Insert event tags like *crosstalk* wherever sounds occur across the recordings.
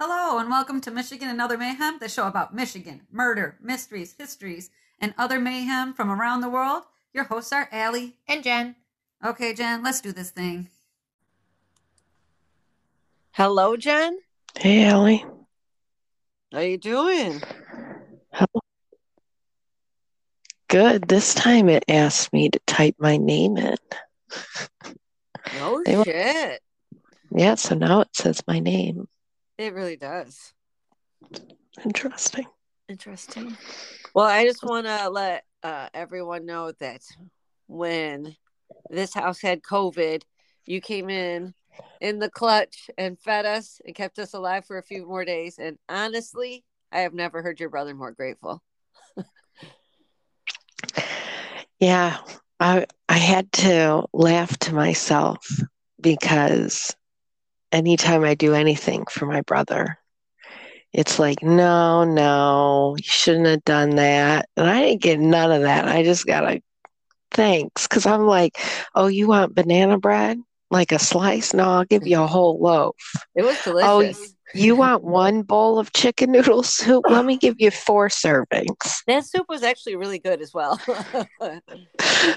Hello, and welcome to Michigan and Other Mayhem, the show about Michigan, murder, mysteries, histories, and other mayhem from around the world. Your hosts are Ali. And Jenn. Okay, Jenn, let's do this thing. Hello, Jenn. Hey, Ali. How you doing? Good. This time it asked me to type my name in. No They were- shit. Yeah, so now it says my name. It really does. Interesting. Interesting. Well, I just want to let uh, everyone know that when this house had COVID, you came in in the clutch and fed us and kept us alive for a few more days. And honestly, I have never heard your brother more grateful. Yeah, I I had to laugh to myself because anytime I do anything for my brother, it's like, no, no, you shouldn't have done that. And I didn't get none of that. I just got a thanks because I'm like, oh, you want banana bread? Like a slice? No, I'll give you a whole loaf. It was oh, delicious. Oh. You want one bowl of chicken noodle *laughs* soup? Let me give you four servings. that soup was actually really good as well. *laughs* *laughs*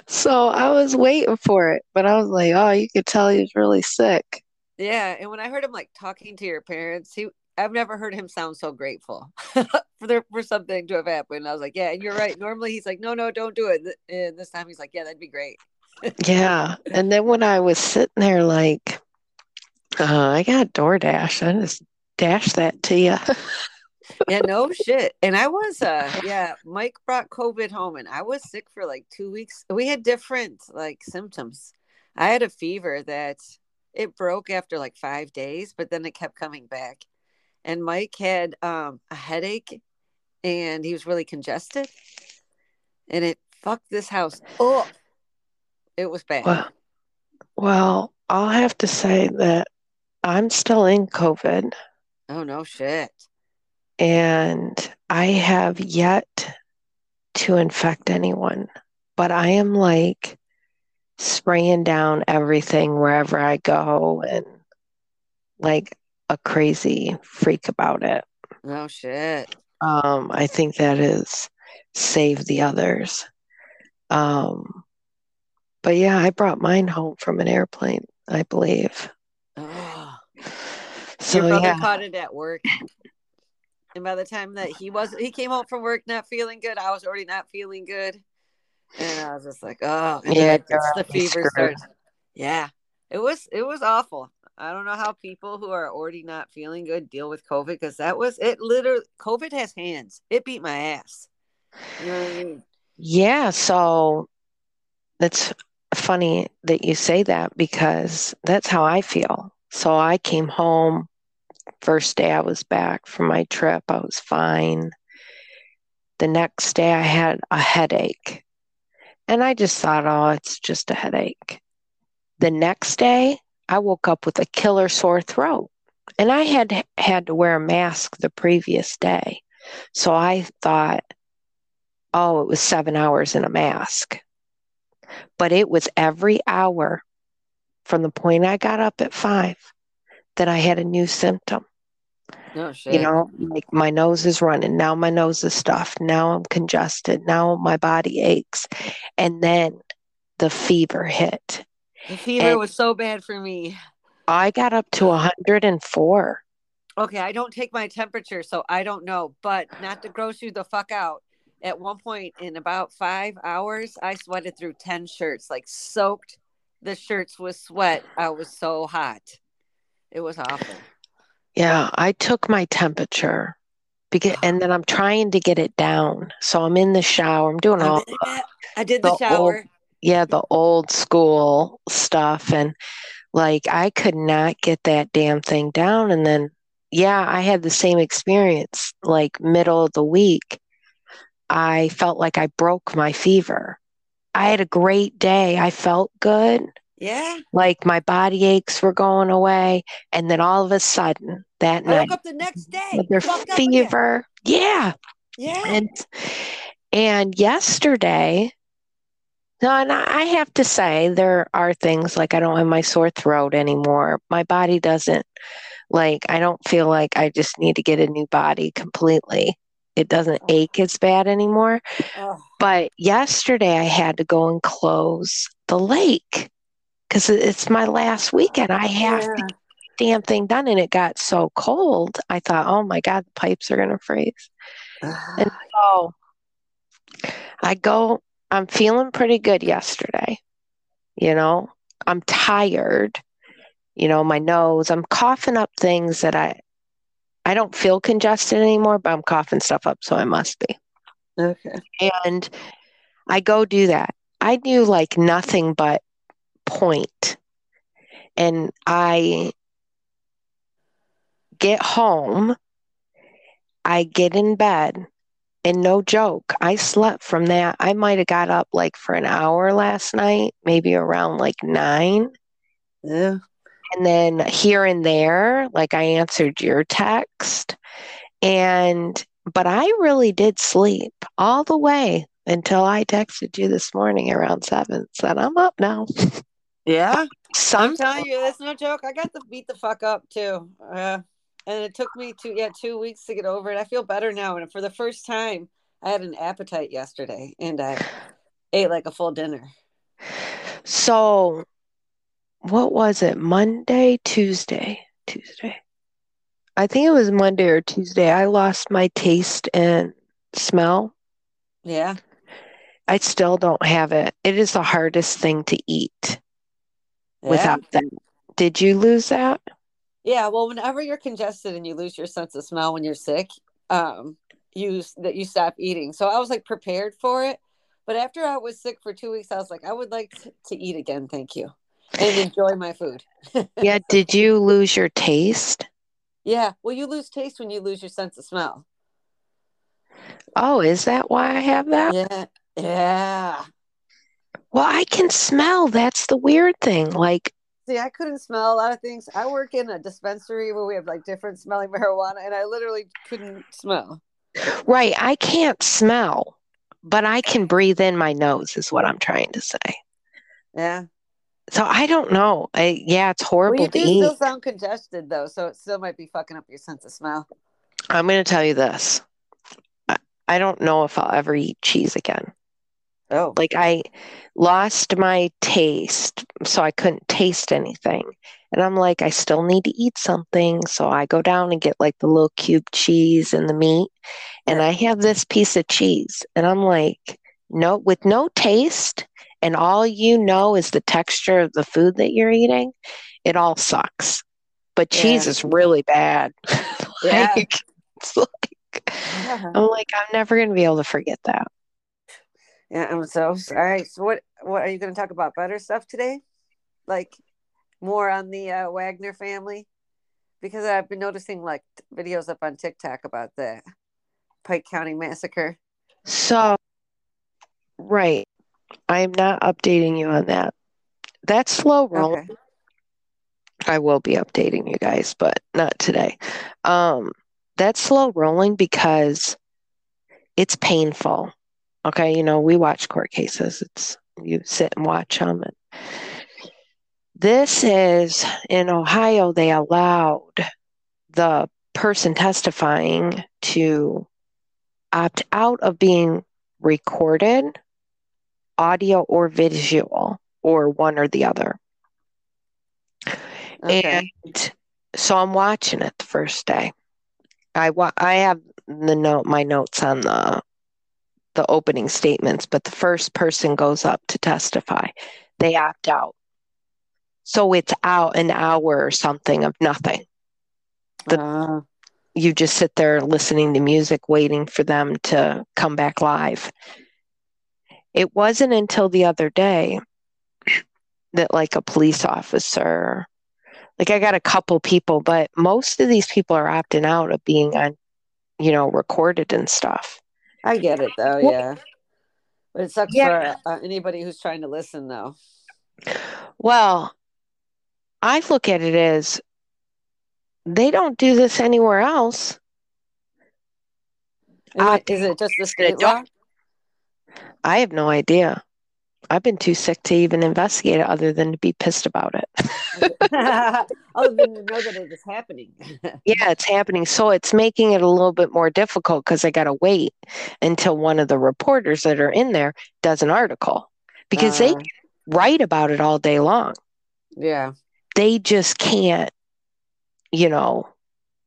So I was waiting for it, but I was like, oh, you could tell he was really sick. Yeah, and when I heard him like talking to your parents, he I've never heard him sound so grateful *laughs* for for something to have happened. I was like, yeah, and you're right. Normally he's like, no, no, don't do it. And this time he's like, yeah, that'd be great. Yeah. And then when I was sitting there, like, uh, I got DoorDash, I just dashed that to you. *laughs* Yeah, no shit. And I was uh yeah, Mike brought COVID home and I was sick for like 2 weeks. We had different like symptoms. I had a fever that it broke after like 5 days, but then it kept coming back. And Mike had um a headache and he was really congested. And it fucked this house up. It was bad. Well, well, I'll have to say that I'm still in COVID Oh no shit. and I have yet to infect anyone, but I am like spraying down everything wherever I go and like a crazy freak about it. Oh shit. Um, I think that is save the others. Um, but yeah, I brought mine home from an airplane, I believe. Oh. So Your brother yeah, caught it at work. And by the time that he was he came home from work not feeling good, I was already not feeling good. And I was just like, oh and Yeah, the fever started. Yeah. It was it was awful. I don't know how people who are already not feeling good deal with COVID because that was it literally COVID has hands. It beat my ass. You know what I mean? yeah, so that's funny that you say that because that's how I feel. So I came home first day I was back from my trip, I was fine. The next day I had a headache. And I just thought, oh, it's just a headache. The next day, I woke up with a killer sore throat. And I had had to wear a mask the previous day. So I thought, oh, it was seven hours in a mask. But it was every hour from the point I got up at five that I had a new symptom. No shit. You know, like my nose is running. Now my nose is stuffed. Now I'm congested. Now my body aches. And then the fever hit. the fever and- was so bad for me. I got up to 104. Okay, I don't take my temperature, so I don't know. But not to gross you the fuck out. At one point in about five hours, I sweated through 10 shirts, like soaked the shirts with sweat. I was so hot. It was awful. Yeah, I took my temperature because, *gasps* and then I'm trying to get it down. So I'm in the shower. I'm doing all. I did the the shower. yeah, the old school stuff. And like, I could not get that damn thing down. And then, yeah, I had the same experience. Like, middle of the week, I felt like I broke my fever. I had a great day. I felt good. Yeah. Like, my body aches were going away. And then all of a sudden, that I night, woke up the next day. with their fucked up again. fever. Yeah. Yeah. And and yesterday, no, and I have to say there are things like I don't have my sore throat anymore. My body doesn't Like, I don't feel like I just need to get a new body completely. It doesn't oh. ache as bad anymore. Oh, But yesterday I had to go and close the lake because it's my last weekend. I have to get the damn thing done. And it got so cold. I thought, oh my God, the pipes are going to freeze. And so I go, I'm feeling pretty good yesterday. You know, I'm tired. You know, my nose, I'm coughing up things that I, I don't feel congested anymore, but I'm coughing stuff up, so I must be. okay. And I go do that. I do like nothing but point. And I get home, I get in bed, and no joke, I slept from that. I might have got up like for an hour last night, maybe around like nine. Yeah. And then here and there, like I answered your text. And, but I really did sleep all the way until I texted you this morning around seven. Said, I'm up now. *laughs* Yeah. I'm telling you, that's no joke. I got to beat the fuck up too. Uh, and it took me two yeah, two weeks to get over it. I feel better now. And for the first time, I had an appetite yesterday and I *sighs* ate like a full dinner. so what was it? Monday, Tuesday, Tuesday. I think it was Monday or Tuesday. I lost my taste and smell. Yeah. I still don't have it. It is the hardest thing to eat. Without yeah. that. Did you lose that? Yeah, well, whenever you're congested and you lose your sense of smell when you're sick, um, you that you stop eating. So I was like prepared for it, but after I was sick for two weeks, I was like, I would like to, to eat again, thank you, and enjoy my food. *laughs* Yeah, did you lose your taste? Yeah, well, you lose taste when you lose your sense of smell. Oh, is that why I have that? Yeah, yeah. Well, I can smell. That's the weird thing. Like, See, I couldn't smell a lot of things. I work in a dispensary where we have like different smelling *laughs* marijuana, and I literally couldn't smell. right, I can't smell, but I can breathe in my nose, is what I'm trying to say. Yeah. So I don't know. I, yeah, it's Well, horrible you to do still sound congested though, so it still might be fucking up your sense of smell. I'm going to tell you this. I, I don't know if I'll ever eat cheese again. Oh, Like I lost my taste, so I couldn't taste anything. And I'm like, I still need to eat something. So I go down and get like the little cube cheese and the meat. And I have this piece of cheese. And I'm like, no, with no taste, and all you know is the texture of the food that you're eating, it all sucks. But cheese Yeah. is really bad. *laughs* Yeah. Like, it's like, yeah. I'm like, I'm never going to be able to forget that. Yeah, I'm so *laughs* sorry. So what what are you going to talk about better stuff today? Like more on the uh, Wagner family? Because I've been noticing like videos up on TikTok about the Pike County massacre. So, right. I'm not updating you on that. That's slow roll. Okay. I will be updating you guys, but not today. Um, that's slow rolling because it's painful. Okay, you know, we watch court cases. It's you sit and watch them. And this is in Ohio, they allowed the person testifying to opt out of being recorded, audio or visual, or one or the other. Okay. And so I'm watching it the first day. I wa- I have the note my notes on the the opening statements, but the first person goes up to testify. They opt out. So it's out an hour or something of nothing. the- Uh, You just sit there listening to music, waiting for them to come back live. It wasn't until the other day that, like, a police officer, like, I got a couple people, but most of these people are opting out of being on, you know, recorded and stuff. I get it though, Well- yeah. But it sucks Yeah. for uh, anybody who's trying to listen though. Well, I look at it as they don't do this anywhere else. Is Uh, it- is it just the state law? I have no idea. I've been too sick to even investigate it other than to be pissed about it. *laughs* Other than to know that it is happening. *laughs* yeah, it's happening. So it's making it a little bit more difficult because I got to wait until one of the reporters that are in there does an article because they Uh, can write about it all day long. yeah. They just can't, you know,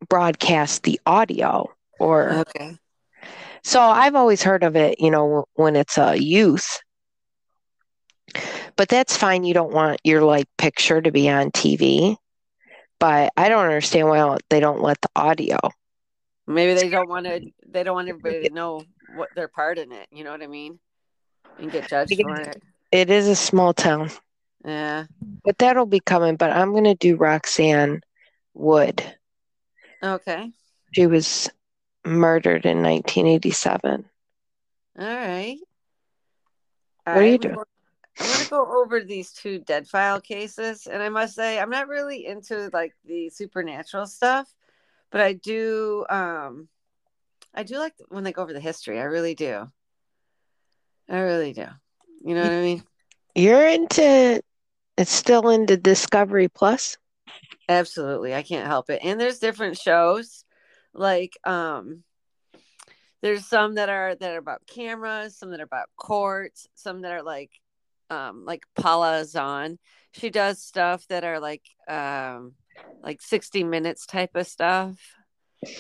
broadcast the audio or. Okay. So I've always heard of it, you know, when it's a youth. But that's fine. You don't want your like picture to be on TV. But I don't understand why they don't let the audio. Maybe they don't want to. They don't want everybody to know what their part in it. You know what I mean? And get judged Because- for it. It is a small town, Yeah. but that'll be coming. But I'm going to do Roxanne Wood. Okay. She was murdered in 1987. All right. What are you doing? I'm to go over these two dead file cases, and I must say I'm not really into like the supernatural stuff, but I do. um I do like when they go over the history. I really do. I really do. You know what I mean? You're into, it's still into Discovery Plus. Absolutely. I can't help it. And there's different shows. Like um there's some that are that are about cameras, some that are about courts, some that are like um like Paula Zahn. She does stuff that are like um like 60 minutes type of stuff.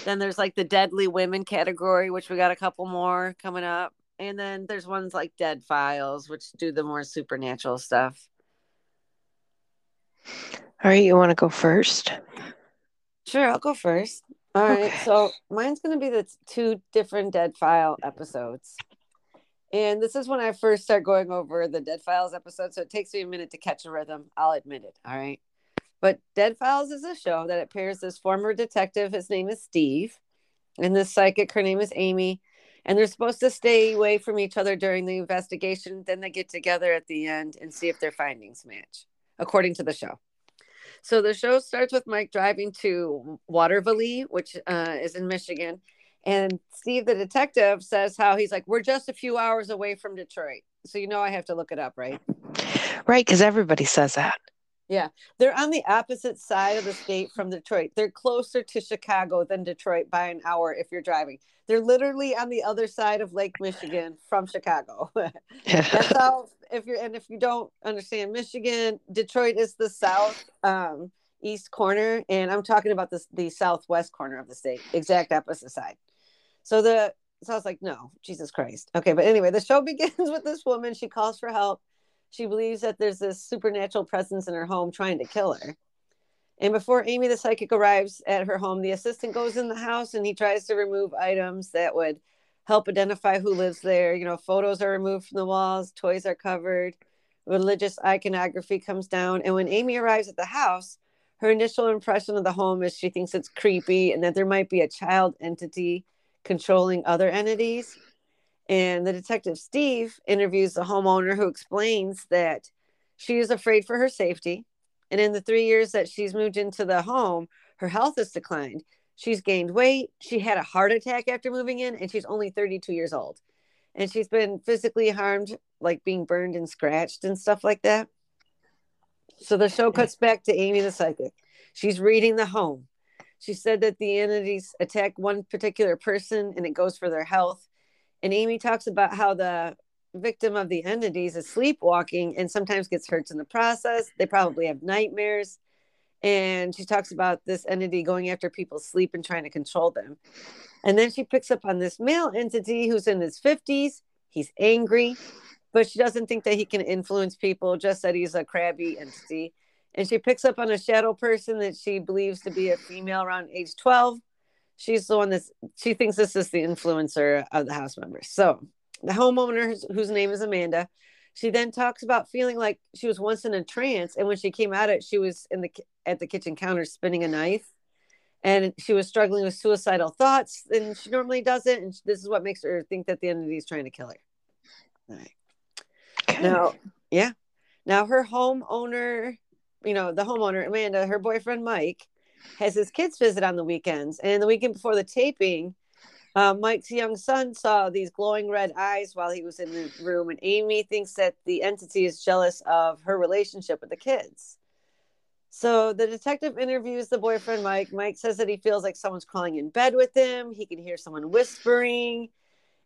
Then there's like the deadly women category, which we got a couple more coming up. And then there's ones like Dead Files, which do the more supernatural stuff. All right, you want to go first? Sure, I'll go first. All right. Okay. So mine's going to be the two different Dead File episodes. And this is when I first start going over the Dead Files episode. So it takes me a minute to catch a rhythm. I'll admit it. All right. But Dead Files is a show that pairs this former detective. His name is Steve. And this psychic, her name is Amy. And they're supposed to stay away from each other during the investigation. Then they get together at the end and see if their findings match, according to the show. So the show starts with Mike driving to Watervliet, which uh, is in Michigan. And Steve, the detective, says how he's like, We're just a few hours away from Detroit. So you know I have to look it up, right? Right, because everybody says that. Yeah. They're on the opposite side of the state from Detroit. They're closer to Chicago than Detroit by an hour if you're driving. They're literally on the other side of Lake Michigan from Chicago. *laughs* That's *laughs* how if you're and if you don't understand Michigan, Detroit is the south um east corner and I'm talking about this the southwest corner of the state, exact opposite side. So the so I was like, no, Jesus Christ. Okay, but anyway, the show *laughs* begins with this woman. She calls for help. She believes that there's this supernatural presence in her home trying to kill her. And before Amy the psychic arrives at her home, the assistant goes in the house and he tries to remove items that would help identify who lives there. You know, photos are removed from the walls, toys are covered, religious iconography comes down. And when Amy arrives at the house, her initial impression of the home is she thinks it's creepy and that there might be a child entity controlling other entities. And the detective Steve interviews the homeowner who explains that she is afraid for her safety. And in the three years that she's moved into the home, her health has declined. She's gained weight. She had a heart attack after moving in, and she's only 32 years old. And she's been physically harmed, like being burned and scratched and stuff like that. So the show cuts back to Amy the psychic. She's reading the home. She said that the entities attack one particular person and it goes for their health. And Amy talks about how the victim of the entities is sleepwalking and sometimes gets hurt in the process. They probably have nightmares. And she talks about this entity going after people's sleep and trying to control them. And then she picks up on this male entity who's in his 50s. He's angry, but she doesn't think that he can influence people, just that he's a crabby entity. And she picks up on a shadow person that she believes to be a female around age 12. She's the one that she thinks this is the influencer of the house members. So the homeowner, whose, name is Amanda, she then talks about feeling like she was once in a trance. And when she came out, it, she was in the, at the kitchen counter spinning a knife and she was struggling with suicidal thoughts and she normally doesn't and this is what makes her think that the entity is trying to kill her all right Okay. now yeah now her homeowner you know the homeowner amanda her boyfriend mike has his kids visit on the weekends and the weekend before the taping Uh, Mike's young son saw these glowing red eyes while he was in the room, and Amy thinks that the entity is jealous of her relationship with the kids. So the detective interviews the boyfriend, Mike. Mike says that he feels like someone's crawling in bed with him. He can hear someone whispering.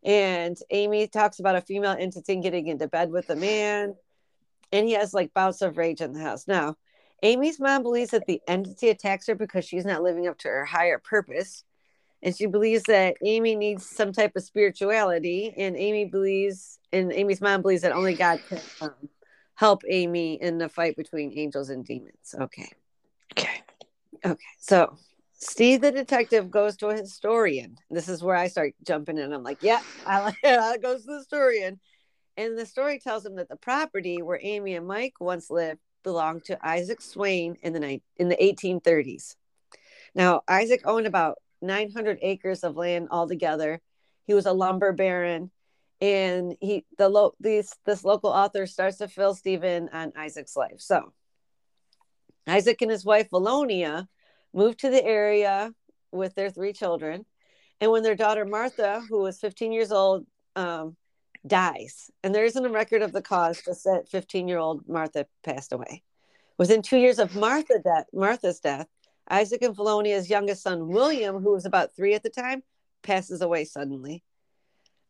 And Amy talks about a female entity getting into bed with a man. And he has like bouts of rage in the house. Now, Amy's mom believes that the entity attacks her because she's not living up to her higher purpose and she believes that Amy needs some type of spirituality, and Amy believes, and Amy's mom believes that only God can um, help Amy in the fight between angels and demons. Okay. Okay. Okay. So Steve the detective goes to a historian. This is where I start jumping in. I'm like, yeah, I like *laughs* it. I goes to the historian. And the story tells him that the property where Amy and Mike once lived belonged to Isaac Swain in the night in the 1830s. Now, Isaac owned about 900 acres of land altogether. He was a lumber baron, and he the lo- these this local author starts to fill Stephen on Isaac's life. So Isaac and his wife Valonia moved to the area with their three children, and when their daughter Martha, who was 15 years old, um, dies, and there isn't a record of the cause, just that 15 year old Martha passed away. Within two years of Martha death, Martha's death, Isaac and Valonia's youngest son, William, who was about three at the time, passes away suddenly.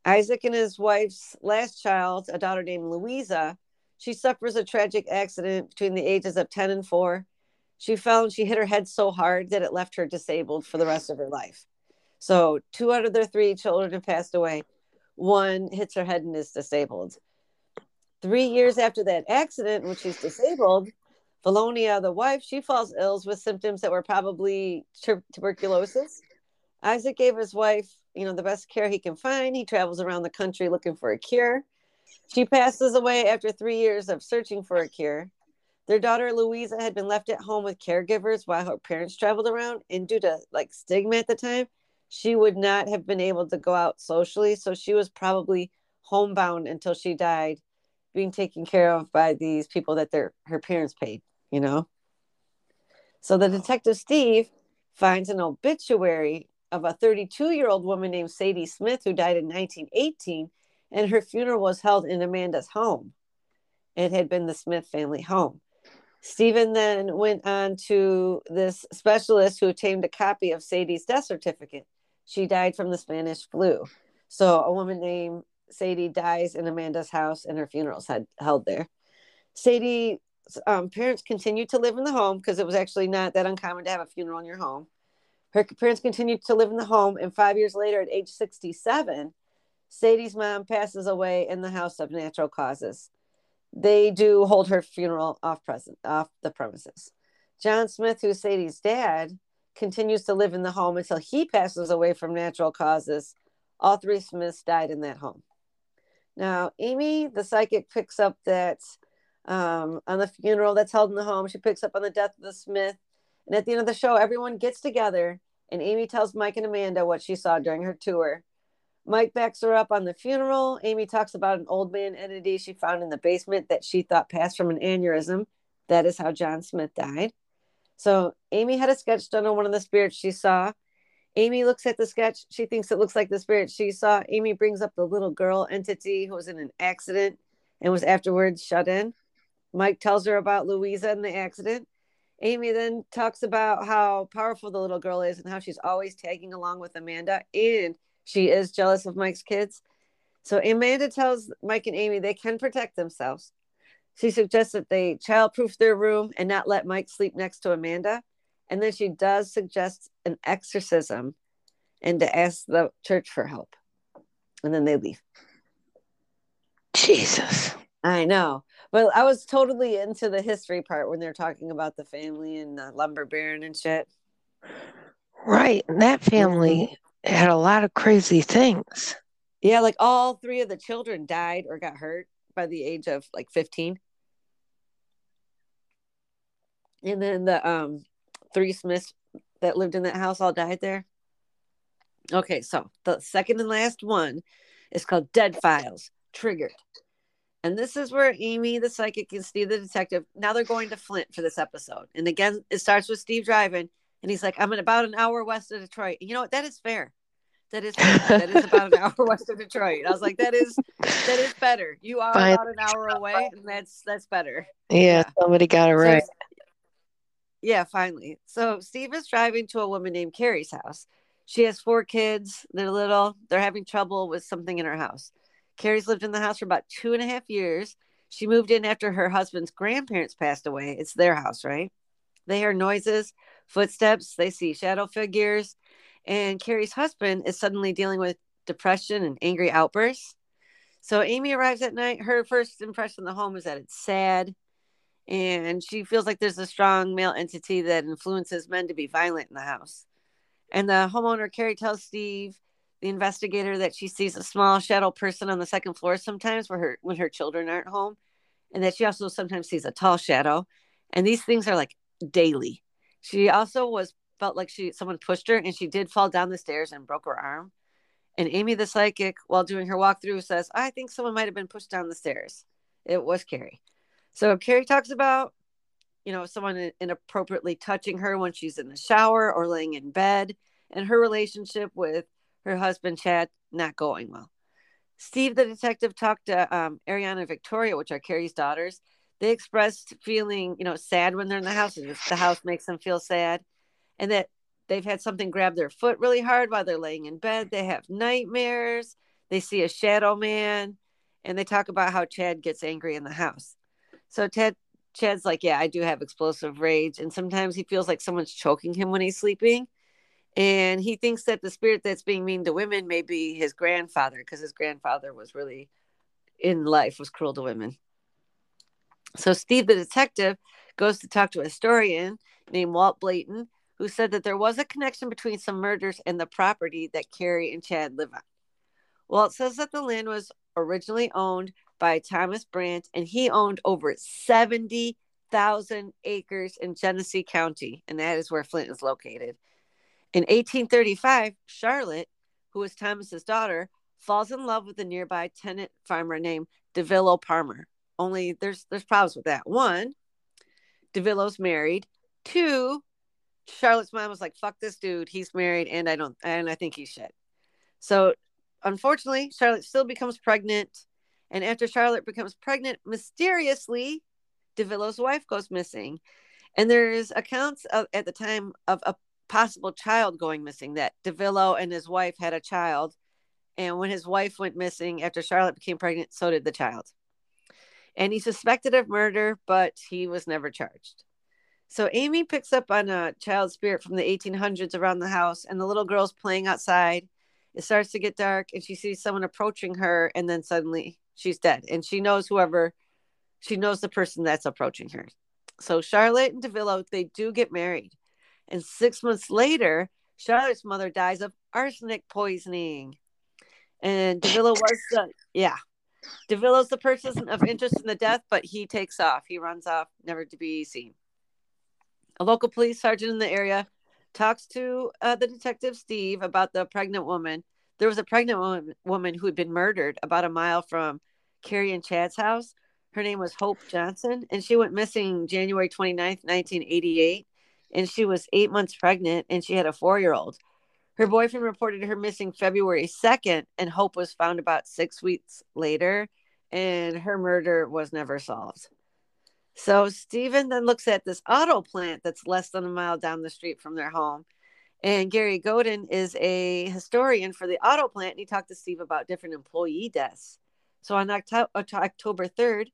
Isaac and his wife's last child, a daughter named Louisa, she suffers a tragic accident between the ages of 10 and 4. She fell and she hit her head so hard that it left her disabled for the rest of her life. So, two out of their three children have passed away. One hits her head and is disabled. Three years after that accident, when she's disabled, Valonia, the wife, she falls ill with symptoms that were probably tuberculosis. Isaac gave his wife, you know, the best care he can find. He travels around the country looking for a cure. She passes away after three years of searching for a cure. Their daughter Louisa had been left at home with caregivers while her parents traveled around, and due to like stigma at the time, she would not have been able to go out socially. So she was probably homebound until she died, being taken care of by these people that their her parents paid you know? So the detective Steve finds an obituary of a 32 year old woman named Sadie Smith who died in 1918, and her funeral was held in Amanda's home. It had been the Smith family home. Stephen then went on to this specialist who obtained a copy of Sadie's death certificate. She died from the Spanish flu. So a woman named Sadie dies in Amanda's house, and her funeral's had held there. Sadie um, parents continued to live in the home because it was actually not that uncommon to have a funeral in your home. Her parents continued to live in the home, and five years later, at age 67, Sadie's mom passes away in the house of natural causes. They do hold her funeral off present off the premises. John Smith, who's Sadie's dad, continues to live in the home until he passes away from natural causes. All three Smiths died in that home. Now, Amy, the psychic, picks up that um, on the funeral that's held in the home. She picks up on the death of the Smith. And at the end of the show, everyone gets together and Amy tells Mike and Amanda what she saw during her tour. Mike backs her up on the funeral. Amy talks about an old man entity she found in the basement that she thought passed from an aneurysm. That is how John Smith died. So Amy had a sketch done on one of the spirits she saw. Amy looks at the sketch. She thinks it looks like the spirit she saw. Amy brings up the little girl entity who was in an accident and was afterwards shut in. Mike tells her about Louisa and the accident. Amy then talks about how powerful the little girl is and how she's always tagging along with Amanda and she is jealous of Mike's kids. So Amanda tells Mike and Amy they can protect themselves. She suggests that they childproof their room and not let Mike sleep next to Amanda. And then she does suggest an exorcism and to ask the church for help. And then they leave. Jesus. I know. But I was totally into the history part when they're talking about the family and the lumber baron and shit. Right. And that family mm-hmm. had a lot of crazy things. Yeah, like all three of the children died or got hurt by the age of like 15. And then the um three Smiths that lived in that house all died there. Okay, so the second and last one is called Dead Files Triggered. And this is where Amy, the psychic, and Steve, the detective, now they're going to Flint for this episode. And again, it starts with Steve driving, and he's like, I'm in about an hour west of Detroit. And you know what? That is fair. That is that is about an *laughs* hour west of Detroit. I was like, that is that is better. You are Fine. about an hour away, and that's that's better. Yeah, Yeah. somebody got it So- right. Yeah, finally. So Steve is driving to a woman named Carrie's house. She has four kids. They're little. They're having trouble with something in her house. Carrie's lived in the house for about two and a half years. She moved in after her husband's grandparents passed away. It's their house, right? They hear noises, footsteps, they see shadow figures, and Carrie's husband is suddenly dealing with depression and angry outbursts. So Amy arrives at night. Her first impression of the home is that it's sad, and she feels like there's a strong male entity that influences men to be violent in the house. And the homeowner, Carrie, tells Steve, the investigator, that she sees a small shadow person on the second floor sometimes where her when her children aren't home, and that she also sometimes sees a tall shadow. And these things are like daily. She also was felt like she someone pushed her and she did fall down the stairs and broke her arm. And Amy the psychic, while doing her walkthrough, says, I think someone might have been pushed down the stairs. It was Carrie. So Carrie talks about, you know, someone inappropriately touching her when she's in the shower or laying in bed, and her relationship with her husband Chad not going well. Steve, the detective, talked to um, Ariana and Victoria, which are Carrie's daughters. They expressed feeling, you know, sad when they're in the house, and the house makes them feel sad, and that they've had something grab their foot really hard while they're laying in bed. They have nightmares. They see a shadow man, and they talk about how Chad gets angry in the house. So Ted, Chad's like, yeah, I do have explosive rage, and sometimes he feels like someone's choking him when he's sleeping. And he thinks that the spirit that's being mean to women may be his grandfather, because his grandfather was really in life was cruel to women. So Steve, the detective, goes to talk to a historian named Walt Blayton, who said that there was a connection between some murders and the property that Carrie and Chad live on. Walt says that the land was originally owned by Thomas Brandt, and he owned over 70,000 acres in Genesee County, and that is where Flint is located. In 1835, Charlotte, who was Thomas's daughter, falls in love with a nearby tenant farmer named DeVillo Palmer. Only there's there's problems with that. One, DeVillo's married. Two, Charlotte's mom was like, "Fuck this dude. He's married, and I don't, and I think he's shit." So, unfortunately, Charlotte still becomes pregnant, and after Charlotte becomes pregnant, mysteriously, DeVillo's wife goes missing, and there's accounts of, at the time of a possible child going missing. That DeVillo and his wife had a child, and when his wife went missing after Charlotte became pregnant, so did the child. And he's suspected of murder, but he was never charged. So Amy picks up on a child spirit from the 1800s around the house, and the little girl's playing outside. It starts to get dark, and she sees someone approaching her, and then suddenly she's dead. And she knows whoever, she knows the person that's approaching her. So Charlotte and DeVillo, they do get married. And six months later, Charlotte's mother dies of arsenic poisoning. And DeVillo was the, yeah, DeVillo's the person of interest in the death, but he takes off. He runs off, never to be seen. A local police sergeant in the area talks to uh, the detective Steve about the pregnant woman. There was a pregnant woman, woman who had been murdered about a mile from Carrie and Chad's house. Her name was Hope Johnson, and she went missing January 29th, 1988. And she was eight months pregnant, and she had a four year old. Her boyfriend reported her missing February 2nd, and Hope was found about six weeks later, and her murder was never solved. So Stephen then looks at this auto plant that's less than a mile down the street from their home. And Gary Godin is a historian for the auto plant, and he talked to Steve about different employee deaths. So on Octo- October 3rd,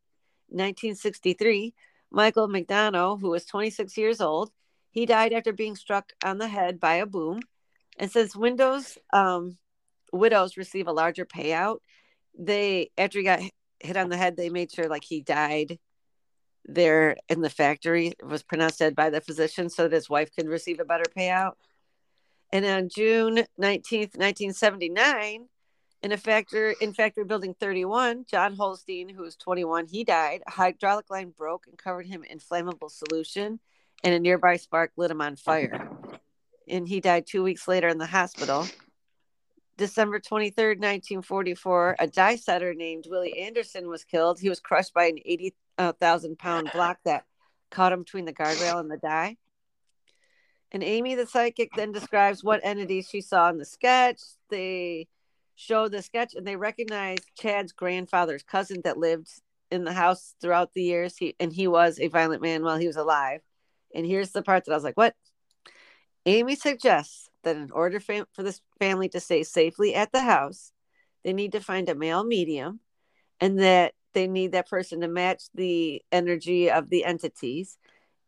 1963, Michael McDonough, who was 26 years old, he died after being struck on the head by a boom. And since Windows um, widows receive a larger payout, they after he got hit on the head, they made sure like he died there in the factory. Was pronounced dead by the physician so that his wife could receive a better payout. And on June 19th, 1979, in a factory in factory building 31, John Holstein, who was 21, he died. A hydraulic line broke and covered him in flammable solution, and a nearby spark lit him on fire. And he died two weeks later in the hospital. December 23rd, 1944, a die setter named Willie Anderson was killed. He was crushed by an 80,000 uh, pound block that caught him between the guardrail and the die. And Amy, the psychic, then describes what entities she saw in the sketch. They show the sketch and they recognize Chad's grandfather's cousin that lived in the house throughout the years. He and he was a violent man while he was alive. And here's the part that I was like, "What?" Amy suggests that in order for, this family to stay safely at the house, they need to find a male medium, and that they need that person to match the energy of the entities.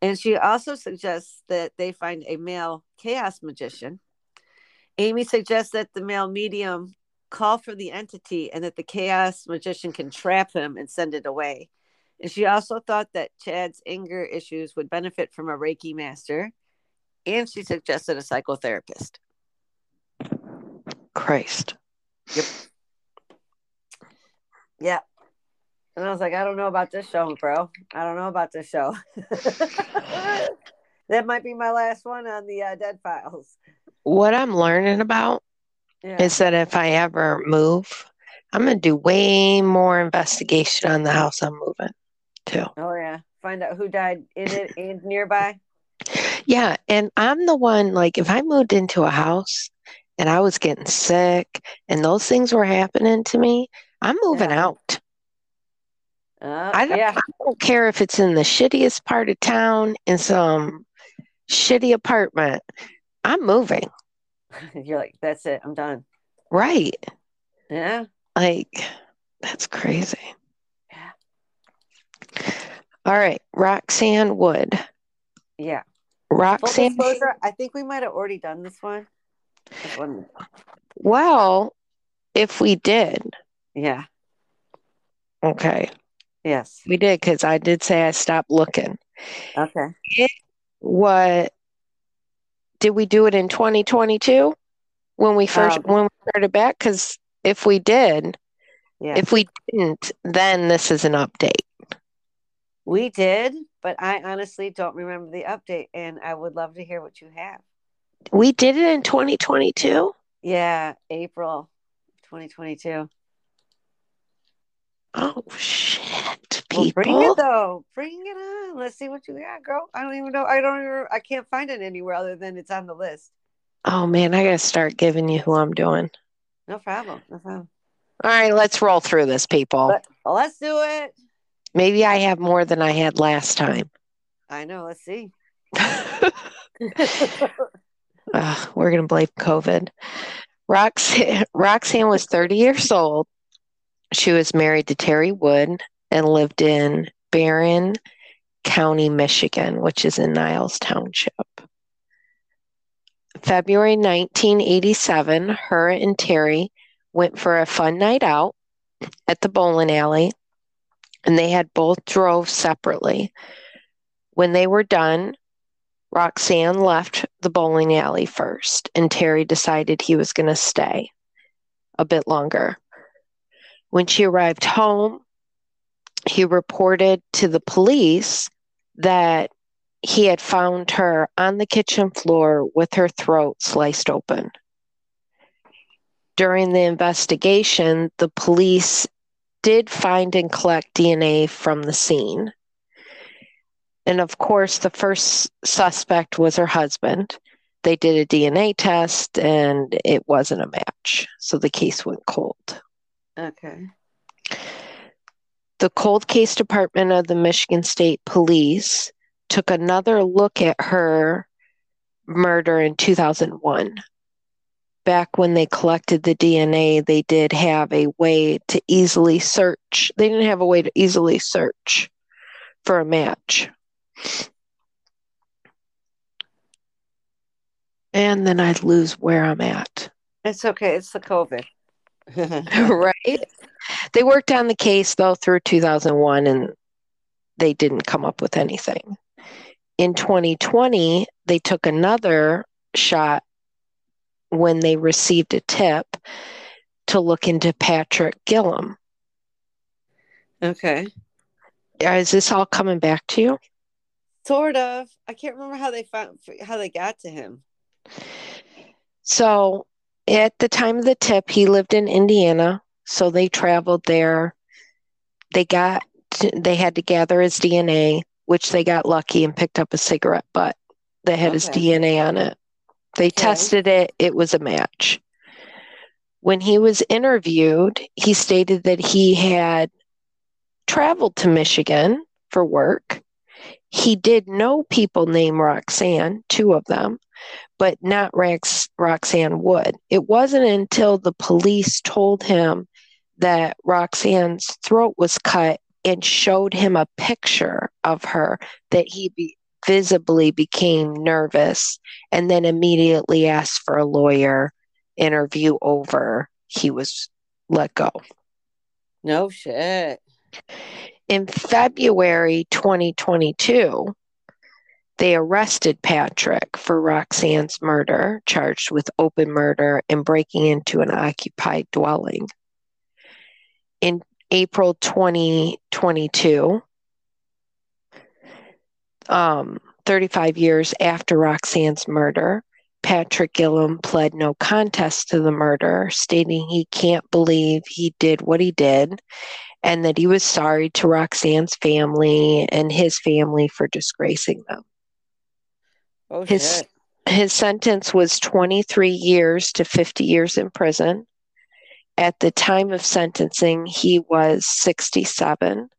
And she also suggests that they find a male chaos magician. Amy suggests that the male medium call for the entity and that the chaos magician can trap him and send it away. And she also thought that Chad's anger issues would benefit from a Reiki master. And she suggested a psychotherapist. Christ. Yep. Yeah. And I was like, I don't know about this show, bro. I don't know about this show. *laughs* that might be my last one on the uh, Dead Files. What I'm learning about Yeah. is that if I ever move, I'm going to do way more investigation on the house I'm moving to. oh, yeah. Find out who died in it and nearby. *laughs* Yeah. And I'm the one, like, if I moved into a house and I was getting sick and those things were happening to me, I'm moving Yeah. out. Uh, I don't, yeah. I don't care if it's in the shittiest part of town in some shitty apartment. I'm moving. *laughs* You're like, that's it. I'm done. Right. Yeah. Like, that's crazy. Yeah. All right. Roxanne Wood. Yeah. Full Roxanne. disclosure, I think we might have already done this one. This one. Well, if we did, Yeah. okay, Yes. we did because I did say I stopped looking. Okay. What did we do it in 2022 when we first Um, when we started back? Because if we did, Yeah. if we didn't, then this is an update. we did, but I honestly don't remember the update, and I would love to hear what you have. We did it in 2022. Yeah, April 2022. Oh shit, Well, people! bring it though. Bring it on. Let's see what you got, girl. I don't even know. I don't even. I can't find it anywhere other than it's on the list. Oh man, I gotta start giving you who I'm doing. No problem. No problem. All right, let's roll through this, people. But let's do it. Maybe I have more than I had last time. I know. Let's see. *laughs* Ugh, we're going to blame COVID. Roxanne, Roxanne was 30 years old. She was married to Terry Wood and lived in Berrien County, Michigan, which is in Niles Township. February 1987, her and Terry went for a fun night out at the bowling alley, and they had both drove separately. When they were done, Roxanne left the bowling alley first, and Terry decided he was going to stay a bit longer. When she arrived home, he reported to the police that he had found her on the kitchen floor with her throat sliced open. During the investigation, the police did find and collect DNA from the scene. And of course, the first suspect was her husband. They did a DNA test and it wasn't a match. So the case went cold. Okay. The cold case department of the Michigan State Police took another look at her murder in 2001. Back when they collected the DNA, they did have a way to easily search. They didn't have a way to easily search for a match. And then I'd lose where I'm at. It's okay. It's the COVID. *laughs* *laughs* right? They worked on the case though through 2001 and they didn't come up with anything. In 2020, they took another shot when they received a tip to look into Patrick Gilham. okay. Is this all coming back to you? Sort of. I can't remember how they found how they got to him. So, at the time of the tip, he lived in Indiana, so they traveled there. They got they had to gather his DNA, which they got lucky and picked up a cigarette butt that had his DNA on it. They Okay. tested it, it was a match. When he was interviewed, he stated that he had traveled to Michigan for work. He did know people named Roxanne, two of them, but not Rox- Roxanne Wood. It wasn't until the police told him that Roxanne's throat was cut and showed him a picture of her that he be- visibly became nervous and then immediately asked for a lawyer interview over he was let go No shit. In february 2022 they arrested patrick for roxanne's murder charged with open murder and breaking into an occupied dwelling. In april 2022 um, 35 years after Roxanne's murder, Patrick Gilham pled no contest to the murder, stating he can't believe he did what he did and that he was sorry to Roxanne's family and his family for disgracing them. Oh His- shit. His sentence was 23 years to 50 years in prison. At the time of sentencing, he was 67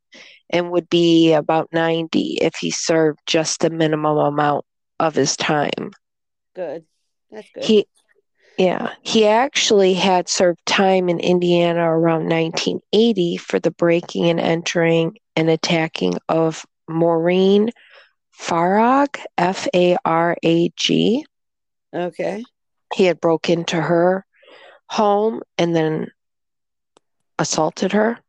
and would be about 90 if he served just the minimum amount of his time. Good. That's good. He yeah, he actually had served time in Indiana around 1980 for the breaking and entering and attacking of Maureen Farag, F A R A G. okay. He had broke into her home and then assaulted her.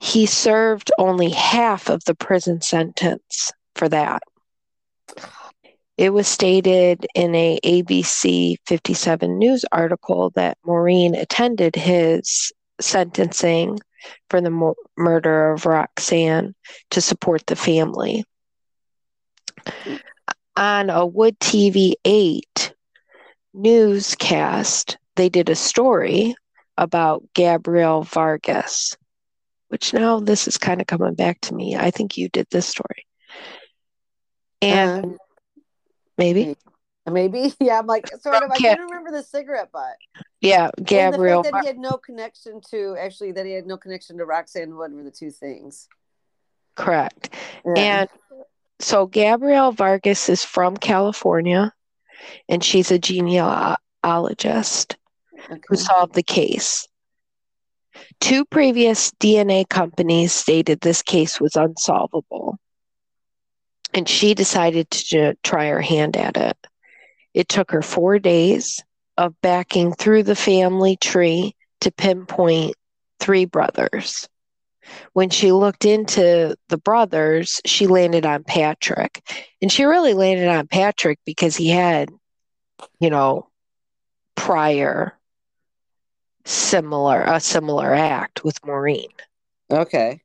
He served only half of the prison sentence for that. It was stated in a ABC 57 news article that Maureen attended his sentencing for the mu- murder of Roxanne to support the family. On a Wood TV 8 newscast, they did a story about Gabrielle Vargas, which now this is kind of coming back to me. I think you did this story. And uh, maybe, Maybe. *laughs* Yeah, I'm like sort of I can't remember the cigarette butt. yeah, And Gabrielle. the fact that he had no connection to actually that he had no connection to Roxanne Wood were the two things. correct. Yeah. And so Gabrielle Vargas is from California and she's a genealogist who solved the case. Two previous DNA companies stated this case was unsolvable, and she decided to try her hand at it. It took her four days of backing through the family tree to pinpoint three brothers. When she looked into the brothers, she landed on Patrick. And she really landed on Patrick because he had, you know, prior similar a similar act with Maureen. Okay.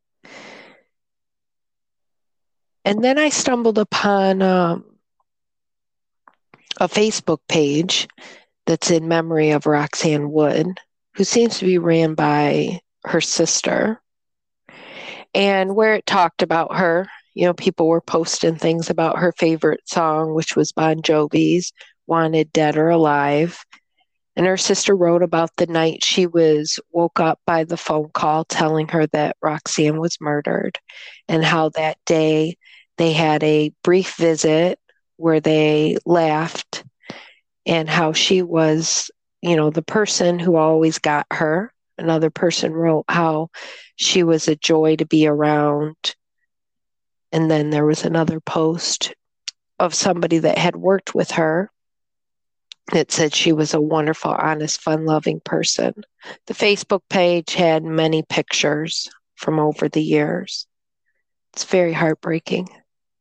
And then I stumbled upon um, a Facebook page that's in memory of Roxanne Wood, who seems to be ran by her sister. And where it talked about her, you know, people were posting things about her favorite song, which was Bon Jovi's Wanted Dead or Alive. And her sister wrote about the night she was woke up by the phone call telling her that Roxanne was murdered and how that day they had a brief visit where they laughed and how she was, you know, the person who always got her. Another person wrote how she was a joy to be around. And then there was another post of somebody that had worked with her that said she was a wonderful, honest, fun loving person. The Facebook page had many pictures from over the years. It's very heartbreaking.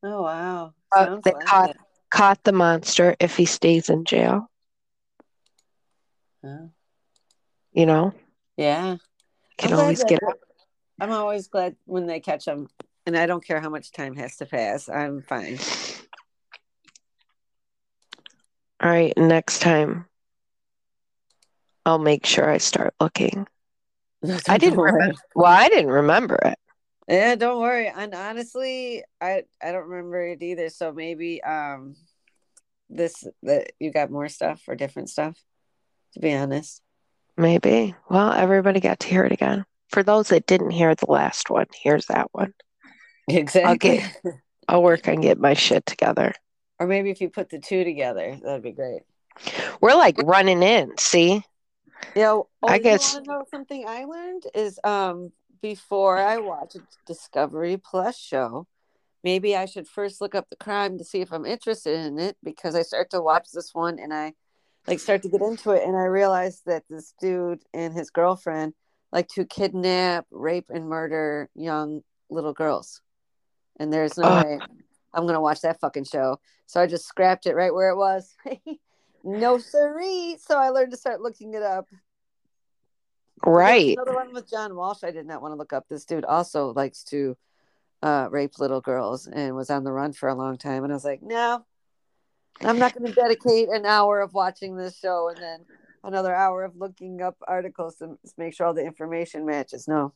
Oh wow. Uh, they like caught- it. Caught the monster if he stays in jail, Oh. you know, Yeah. can I'm always get. I'm always glad when they catch them, and I don't care how much time has to pass. I'm fine. All right, next time I'll make sure I start looking. *laughs* I didn't remember. Well, I didn't remember it. Yeah, don't worry. And honestly, I I don't remember it either. So maybe um this that you got more stuff or different stuff. To be honest, Maybe. Well, everybody got to hear it again. For those that didn't hear the last one, here's that one. exactly. I'll work on getting my shit together. or maybe if you put the two together, that'd be great. We're like running in, see? Yeah. Oh, I guess- know something I learned is um before I watch a Discovery Plus show, maybe I should first look up the crime to see if I'm interested in it because I start to watch this one and I like start to get into it and I realize that this dude and his girlfriend like to kidnap, rape, and murder young little girls. And there's no Oh. way I'm gonna watch that fucking show. So I just scrapped it right where it was. *laughs* no siree. So I learned to start looking it up. Right. Another one with John Walsh. I did not want to look up. This dude also likes to uh, rape little girls and was on the run for a long time. And I was like, no, I'm not going to dedicate an hour of watching this show and then another hour of looking up articles to make sure all the information matches. No.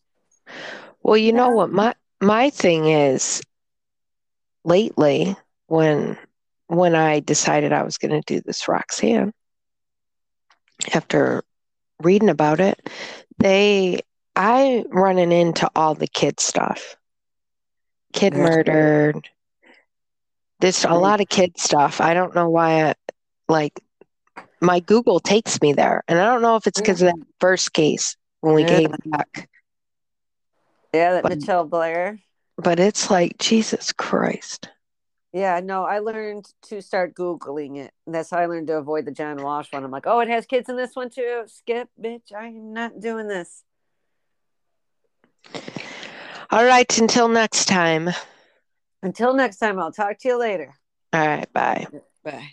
Well, you know what my my thing is lately when when I decided I was going to do this Roxanne after reading about it, they I running into all the kid stuff. Kid Yeah. murdered. This a lot of kid stuff. I don't know why I, like my Google takes me there. And I don't know if it's because of that first case when we Yeah. came back. Yeah, that But- Michelle Blair. But it's like, Jesus Christ. Yeah, no, I learned to start Googling it. That's how I learned to avoid the John Walsh one. I'm like, oh, it has kids in this one too. Skip, bitch. I am not doing this. All right, until next time. Until next time, I'll talk to you later. All right, bye. Bye.